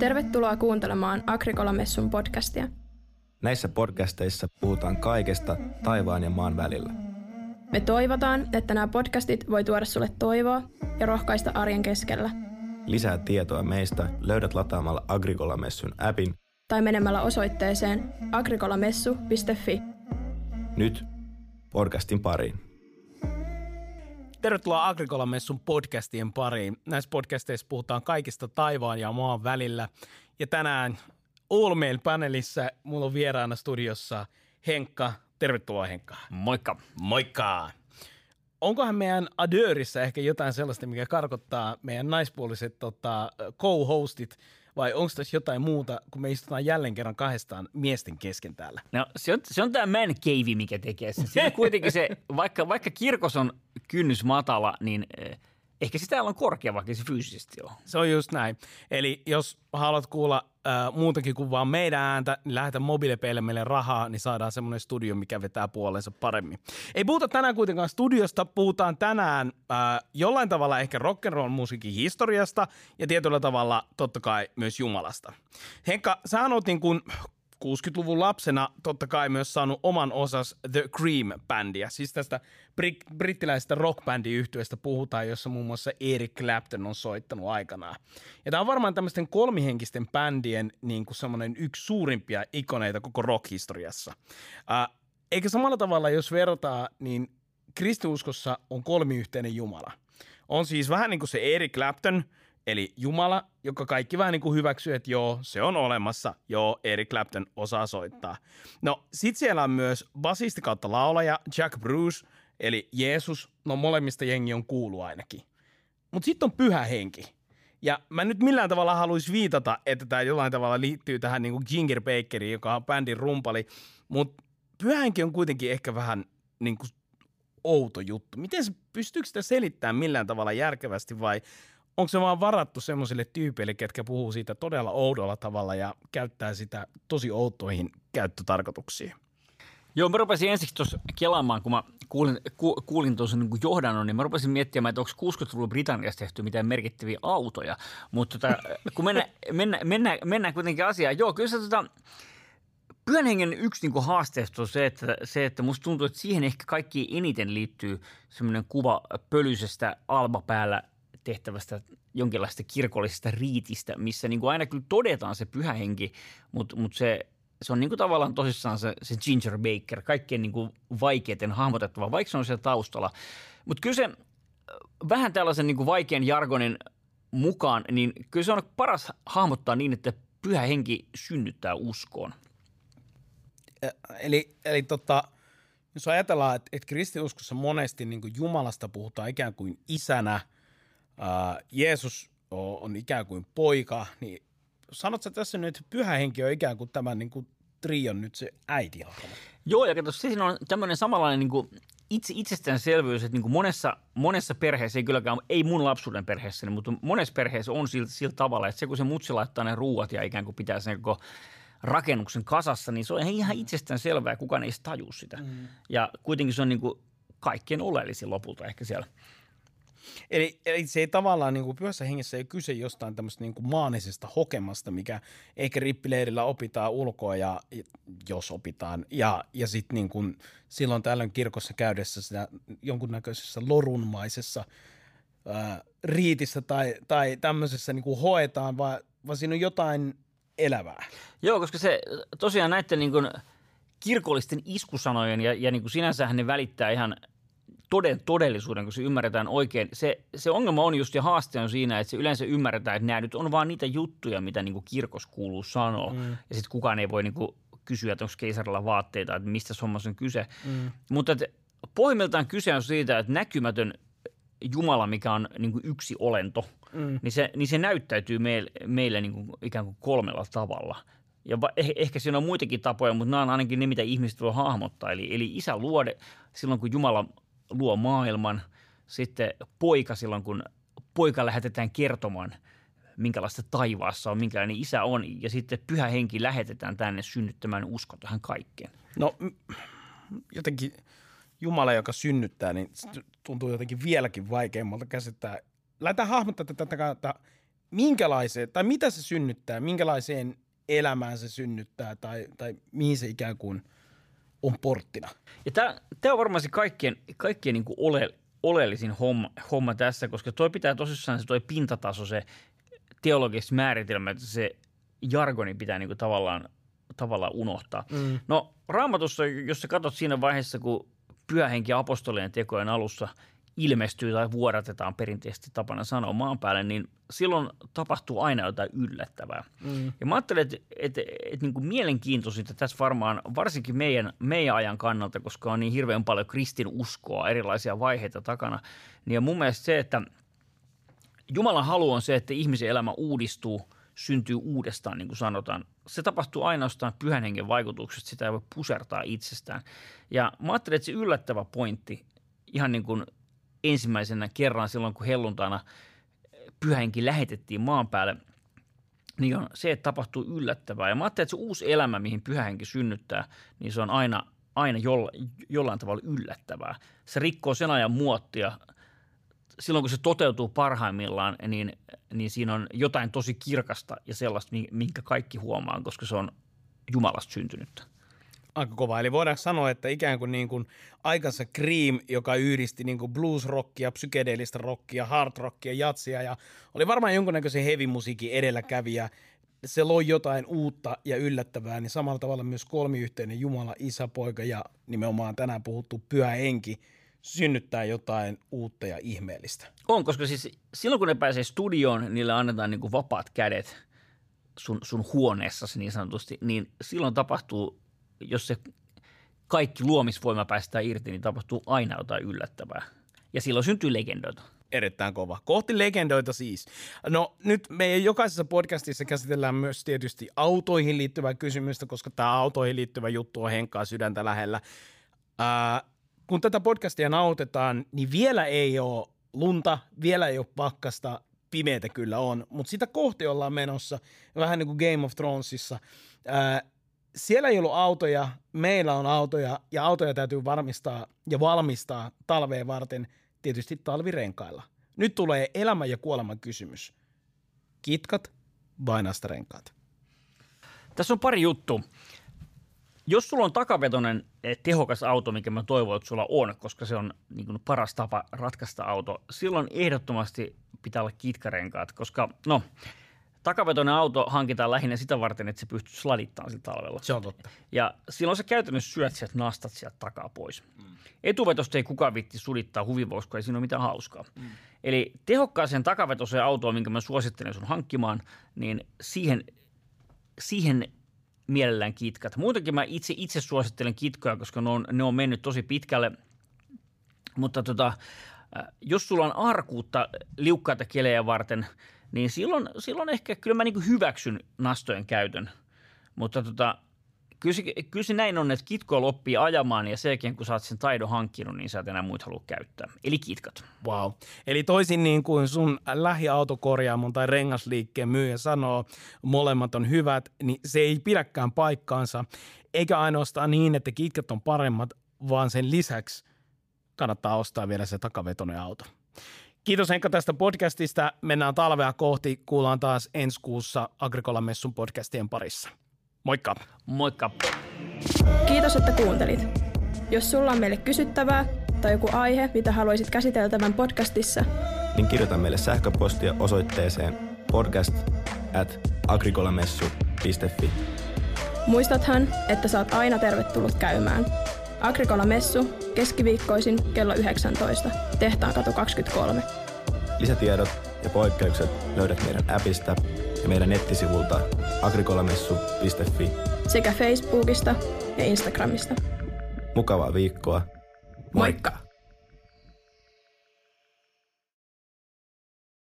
Tervetuloa kuuntelemaan Agrikola-messun podcastia. Näissä podcasteissa puhutaan kaikesta taivaan ja maan välillä. Me toivotaan, että nämä podcastit voi tuoda sulle toivoa ja rohkaista arjen keskellä. Lisää tietoa meistä löydät lataamalla Agrikola-messun appin Tai menemällä osoitteeseen agrikolamessu.fi. nyt podcastin pariin. Tervetuloa Agrikola-messun podcastien pariin. Näissä podcasteissa puhutaan kaikista taivaan ja maan välillä. Ja tänään All Mail panelissa mulla on vieraana studiossa Henkka. Tervetuloa Henkka. Moikka. Moikka! Onkohan meidän Adörissä ehkä jotain sellaista, mikä karkottaa meidän naispuoliset tota, co-hostit, vai onko tässä jotain muuta, kun me istutaan jälleen kerran kahdestaan miesten kesken täällä? No se on, se on tämä man cave, mikä tekee sen. Siinä kuitenkin se, vaikka, vaikka kirkos on kynnys matala, niin eh, ehkä se täällä on korkea, vaikka se fyysisesti on. Se on just näin. Eli jos haluat kuulla äh, muutakin kuin vaan meidän ääntä, niin lähetä mobiilepeille meille rahaa, niin saadaan semmoinen studio, mikä vetää puolensa paremmin. Ei puhuta tänään kuitenkaan studiosta, puhutaan tänään äh, jollain tavalla ehkä rock'n'roll musiikin historiasta ja tietyllä tavalla totta kai myös Jumalasta. Henkka, sä oot niin kuin 60-luvun lapsena totta kai myös saanut oman osas The Cream-bändiä. Siis tästä brit- brittiläisestä rockbändiyhtiöstä puhutaan, jossa muun muassa Eric Clapton on soittanut aikanaan. Ja tämä on varmaan tämmöisten kolmihenkisten bändien niin kuin semmoinen yksi suurimpia ikoneita koko rockhistoriassa. Uh, eikä samalla tavalla, jos vertaa, niin kristiuskossa on kolmiyhteinen Jumala. On siis vähän niin kuin se Eric Clapton, eli Jumala, joka kaikki vähän niin kuin hyväksyy, että joo, se on olemassa, joo, Eric Clapton osaa soittaa. No, sit siellä on myös basisti kautta laulaja Jack Bruce, eli Jeesus, no molemmista jengi on kuulu ainakin. Mutta sitten on pyhä henki. Ja mä nyt millään tavalla haluais viitata, että tämä jollain tavalla liittyy tähän niin kuin Ginger Bakeriin, joka on bändin rumpali, mutta pyhä henki on kuitenkin ehkä vähän niin kuin outo juttu. Miten se, pystyykö sitä selittämään millään tavalla järkevästi vai onko se vaan varattu semmoisille tyypeille, ketkä puhuu siitä todella oudolla tavalla ja käyttää sitä tosi outoihin käyttötarkoituksiin? Joo, mä rupesin ensiksi tuossa kelaamaan, kun mä kuulin, ku, kuulin tuossa niin johdannon, niin mä rupesin miettimään, että onko 60-luvulla Britanniassa tehty mitään merkittäviä autoja. Mutta tota, kun mennään, mennään, mennään, mennään kuitenkin asiaan, joo, kyllä se tota, Pyhän hengen yksi niin haasteesta on se että, se, että musta tuntuu, että siihen ehkä kaikki eniten liittyy semmoinen kuva pölyisestä albapäällä tehtävästä jonkinlaista kirkollisesta riitistä, missä niin kuin aina kyllä todetaan se pyhä henki, mutta, mutta se, se on niin kuin tavallaan tosissaan se, se Ginger Baker, kaikkein niin kuin vaikeiten hahmotettava, vaikka se on siellä taustalla. Mutta kyllä se äh, vähän tällaisen niin kuin vaikean jargonin mukaan, niin kyllä se on paras hahmottaa niin, että pyhä henki synnyttää uskoon. Eli, eli tota, jos ajatellaan, että, että kristiuskossa monesti niin kuin Jumalasta puhutaan ikään kuin isänä, ää, Jeesus on, ikään kuin poika, niin sanotko tässä nyt, että pyhä henki on ikään kuin tämän niin kuin trion nyt se äitihahmo? Joo, ja kato, siinä on tämmöinen samanlainen niin kuin itse, itsestäänselvyys, että niin kuin monessa, monessa perheessä, ei kylläkään, ei mun lapsuuden perheessä, mutta monessa perheessä on sillä, sillä tavalla, että se kun se mutsi laittaa ne ruuat ja ikään kuin pitää sen koko rakennuksen kasassa, niin se on ihan itsestään selvää, kukaan ei tajua sitä. Mm. Ja kuitenkin se on niin kuin kaikkein oleellisin lopulta ehkä siellä. Eli, eli se ei tavallaan niin kuin pyhässä hengessä ei kyse jostain tämmöistä niin kuin maanisesta hokemasta, mikä ehkä rippileirillä opitaan ulkoa, ja, jos opitaan, ja, ja sitten niin silloin tällöin kirkossa käydessä sitä jonkunnäköisessä lorunmaisessa ää, riitissä tai, tai tämmöisessä niin kuin hoetaan, vaan, vaan siinä on jotain elävää. Joo, koska se tosiaan näiden niin kuin kirkollisten iskusanojen ja, ja niin kuin sinänsähän ne välittää ihan toden todellisuuden, kun se ymmärretään oikein. Se, se ongelma on just ja haaste on siinä, että se yleensä ymmärretään, että nämä nyt on vaan niitä juttuja, mitä niin kuin kirkos kuuluu sanoa. Mm. Ja sitten kukaan ei voi niin kuin kysyä, että onko keisarilla vaatteita, että mistä hommassa on kyse. Mm. Mutta että pohjimmiltaan kyse on siitä, että näkymätön Jumala, mikä on niin kuin yksi olento, mm. niin, se, niin se näyttäytyy meille, meille niin kuin ikään kuin kolmella tavalla. Ja va, eh, ehkä siinä on muitakin tapoja, mutta nämä on ainakin ne, mitä ihmiset voi hahmottaa. Eli, eli isä luode silloin, kun Jumala luo maailman, sitten poika silloin, kun poika lähetetään kertomaan, minkälaista taivaassa on, minkälainen isä on, ja sitten pyhä henki lähetetään tänne synnyttämään usko tähän kaikkeen. No jotenkin Jumala, joka synnyttää, niin tuntuu jotenkin vieläkin vaikeammalta käsittää. Lähdetään hahmottaa tätä kautta minkälaiseen, tai mitä se synnyttää, minkälaiseen elämään se synnyttää, tai, tai mihin se ikään kuin on porttina. Ja tämä on varmasti kaikkien, kaikkien niin ole, oleellisin homma, homma tässä, koska toi pitää tosissaan se toi pintataso, se teologiset määritelmät, se jargoni pitää niin kuin tavallaan, tavallaan unohtaa. Mm. No raamatussa, jos sä katsot siinä vaiheessa, kun pyhähenki apostolien tekojen alussa ilmestyy tai vuodatetaan perinteisesti tapana sanoa maan päälle, niin silloin tapahtuu aina jotain yllättävää. Mm. Ja mä ajattelen, että, että, että, että niin kuin mielenkiintoisinta tässä varmaan, varsinkin meidän, meidän ajan kannalta, koska on niin hirveän paljon kristin uskoa, erilaisia vaiheita takana, niin on mun mielestä se, että Jumalan halu on se, että ihmisen elämä uudistuu, syntyy uudestaan, niin kuin sanotaan. Se tapahtuu ainoastaan pyhän hengen vaikutuksesta, sitä ei voi pusertaa itsestään. Ja mä ajattelen, että se yllättävä pointti, ihan niin kuin ensimmäisenä kerran silloin, kun helluntaina pyhänkin lähetettiin maan päälle, niin on se, että tapahtuu yllättävää. Ja mä ajattelen, että se uusi elämä, mihin pyhänkin synnyttää, niin se on aina, aina jolla, jollain tavalla yllättävää. Se rikkoo sen ajan muottia. Silloin, kun se toteutuu parhaimmillaan, niin, niin siinä on jotain tosi kirkasta ja sellaista, minkä kaikki huomaa, koska se on Jumalasta syntynyttä aika kova. Eli voidaan sanoa, että ikään kuin, niin kuin aikansa Cream, joka yhdisti niin kuin blues-rockia, psykedeellistä rockia, hard rockia, jatsia ja oli varmaan jonkunnäköisen heavy-musiikin edelläkävijä. Se loi jotain uutta ja yllättävää, niin samalla tavalla myös kolmiyhteinen Jumala, Isä, Poika ja nimenomaan tänään puhuttu Pyhä Henki synnyttää jotain uutta ja ihmeellistä. On, koska siis silloin kun ne pääsee studioon, niille annetaan niin kuin vapaat kädet sun, sun huoneessasi niin sanotusti, niin silloin tapahtuu jos se kaikki luomisvoima päästään irti, niin tapahtuu aina jotain yllättävää. Ja silloin syntyy legendoita. Erittäin kova. Kohti legendoita siis. No nyt meidän jokaisessa podcastissa käsitellään myös tietysti autoihin liittyvää kysymystä, koska tämä autoihin liittyvä juttu on henkaa sydäntä lähellä. Ää, kun tätä podcastia nautetaan, niin vielä ei ole lunta, vielä ei ole pakkasta, pimeätä kyllä on, mutta sitä kohti ollaan menossa, vähän niin kuin Game of Thronesissa. Ää, siellä ei ollut autoja, meillä on autoja ja autoja täytyy varmistaa ja valmistaa talveen varten tietysti talvirenkailla. Nyt tulee elämä ja kuoleman kysymys. Kitkat vai renkaat? Tässä on pari juttu. Jos sulla on takavetoinen eh, tehokas auto, mikä mä toivon, että sulla on, koska se on niin kuin paras tapa ratkaista auto, silloin ehdottomasti pitää olla kitkarenkaat, koska no, takavetoinen auto hankitaan lähinnä sitä varten, että se pystyy sladittamaan sillä talvella. Se on totta. Ja silloin sä käytännössä syöt sieltä nastat sieltä takaa pois. Mm. Etuvetosta ei kukaan vitti sudittaa kun ei siinä ole mitään hauskaa. Mm. Eli tehokkaaseen takavetoiseen autoon, minkä mä suosittelen sun hankkimaan, niin siihen, siihen mielellään kitkat. Muutenkin mä itse, itse suosittelen kitkoja, koska ne on, ne on mennyt tosi pitkälle. Mutta tota, äh, jos sulla on arkuutta liukkaita kelejä varten – niin silloin, silloin ehkä kyllä mä niin hyväksyn nastojen käytön. Mutta tota, kyllä, se, kyllä se näin on, että kitko oppii ajamaan ja sen jälkeen kun sä oot sen taidon hankkinut, niin sä et enää muita halua käyttää. Eli kitkat. Wow. Eli toisin niin kuin sun lähiautokorjaamon tai rengasliikkeen myyjä sanoo, molemmat on hyvät, niin se ei pidäkään paikkaansa. Eikä ainoastaan niin, että kitkat on paremmat, vaan sen lisäksi kannattaa ostaa vielä se takavetoinen auto. Kiitos Henkka tästä podcastista. Mennään talvea kohti. Kuullaan taas ensi kuussa Agrikola Messun podcastien parissa. Moikka! Moikka! Kiitos, että kuuntelit. Jos sulla on meille kysyttävää tai joku aihe, mitä haluaisit käsiteltävän podcastissa, niin kirjoita meille sähköpostia osoitteeseen podcast at agrikolamessu.fi. Muistathan, että saat aina tervetullut käymään. Agrikola Messu keskiviikkoisin kello 19. Tehtaan katu 23. Lisätiedot ja poikkeukset löydät meidän appista ja meidän nettisivulta agrikolamessu.fi sekä Facebookista ja Instagramista. Mukavaa viikkoa. Moikka! Moikka.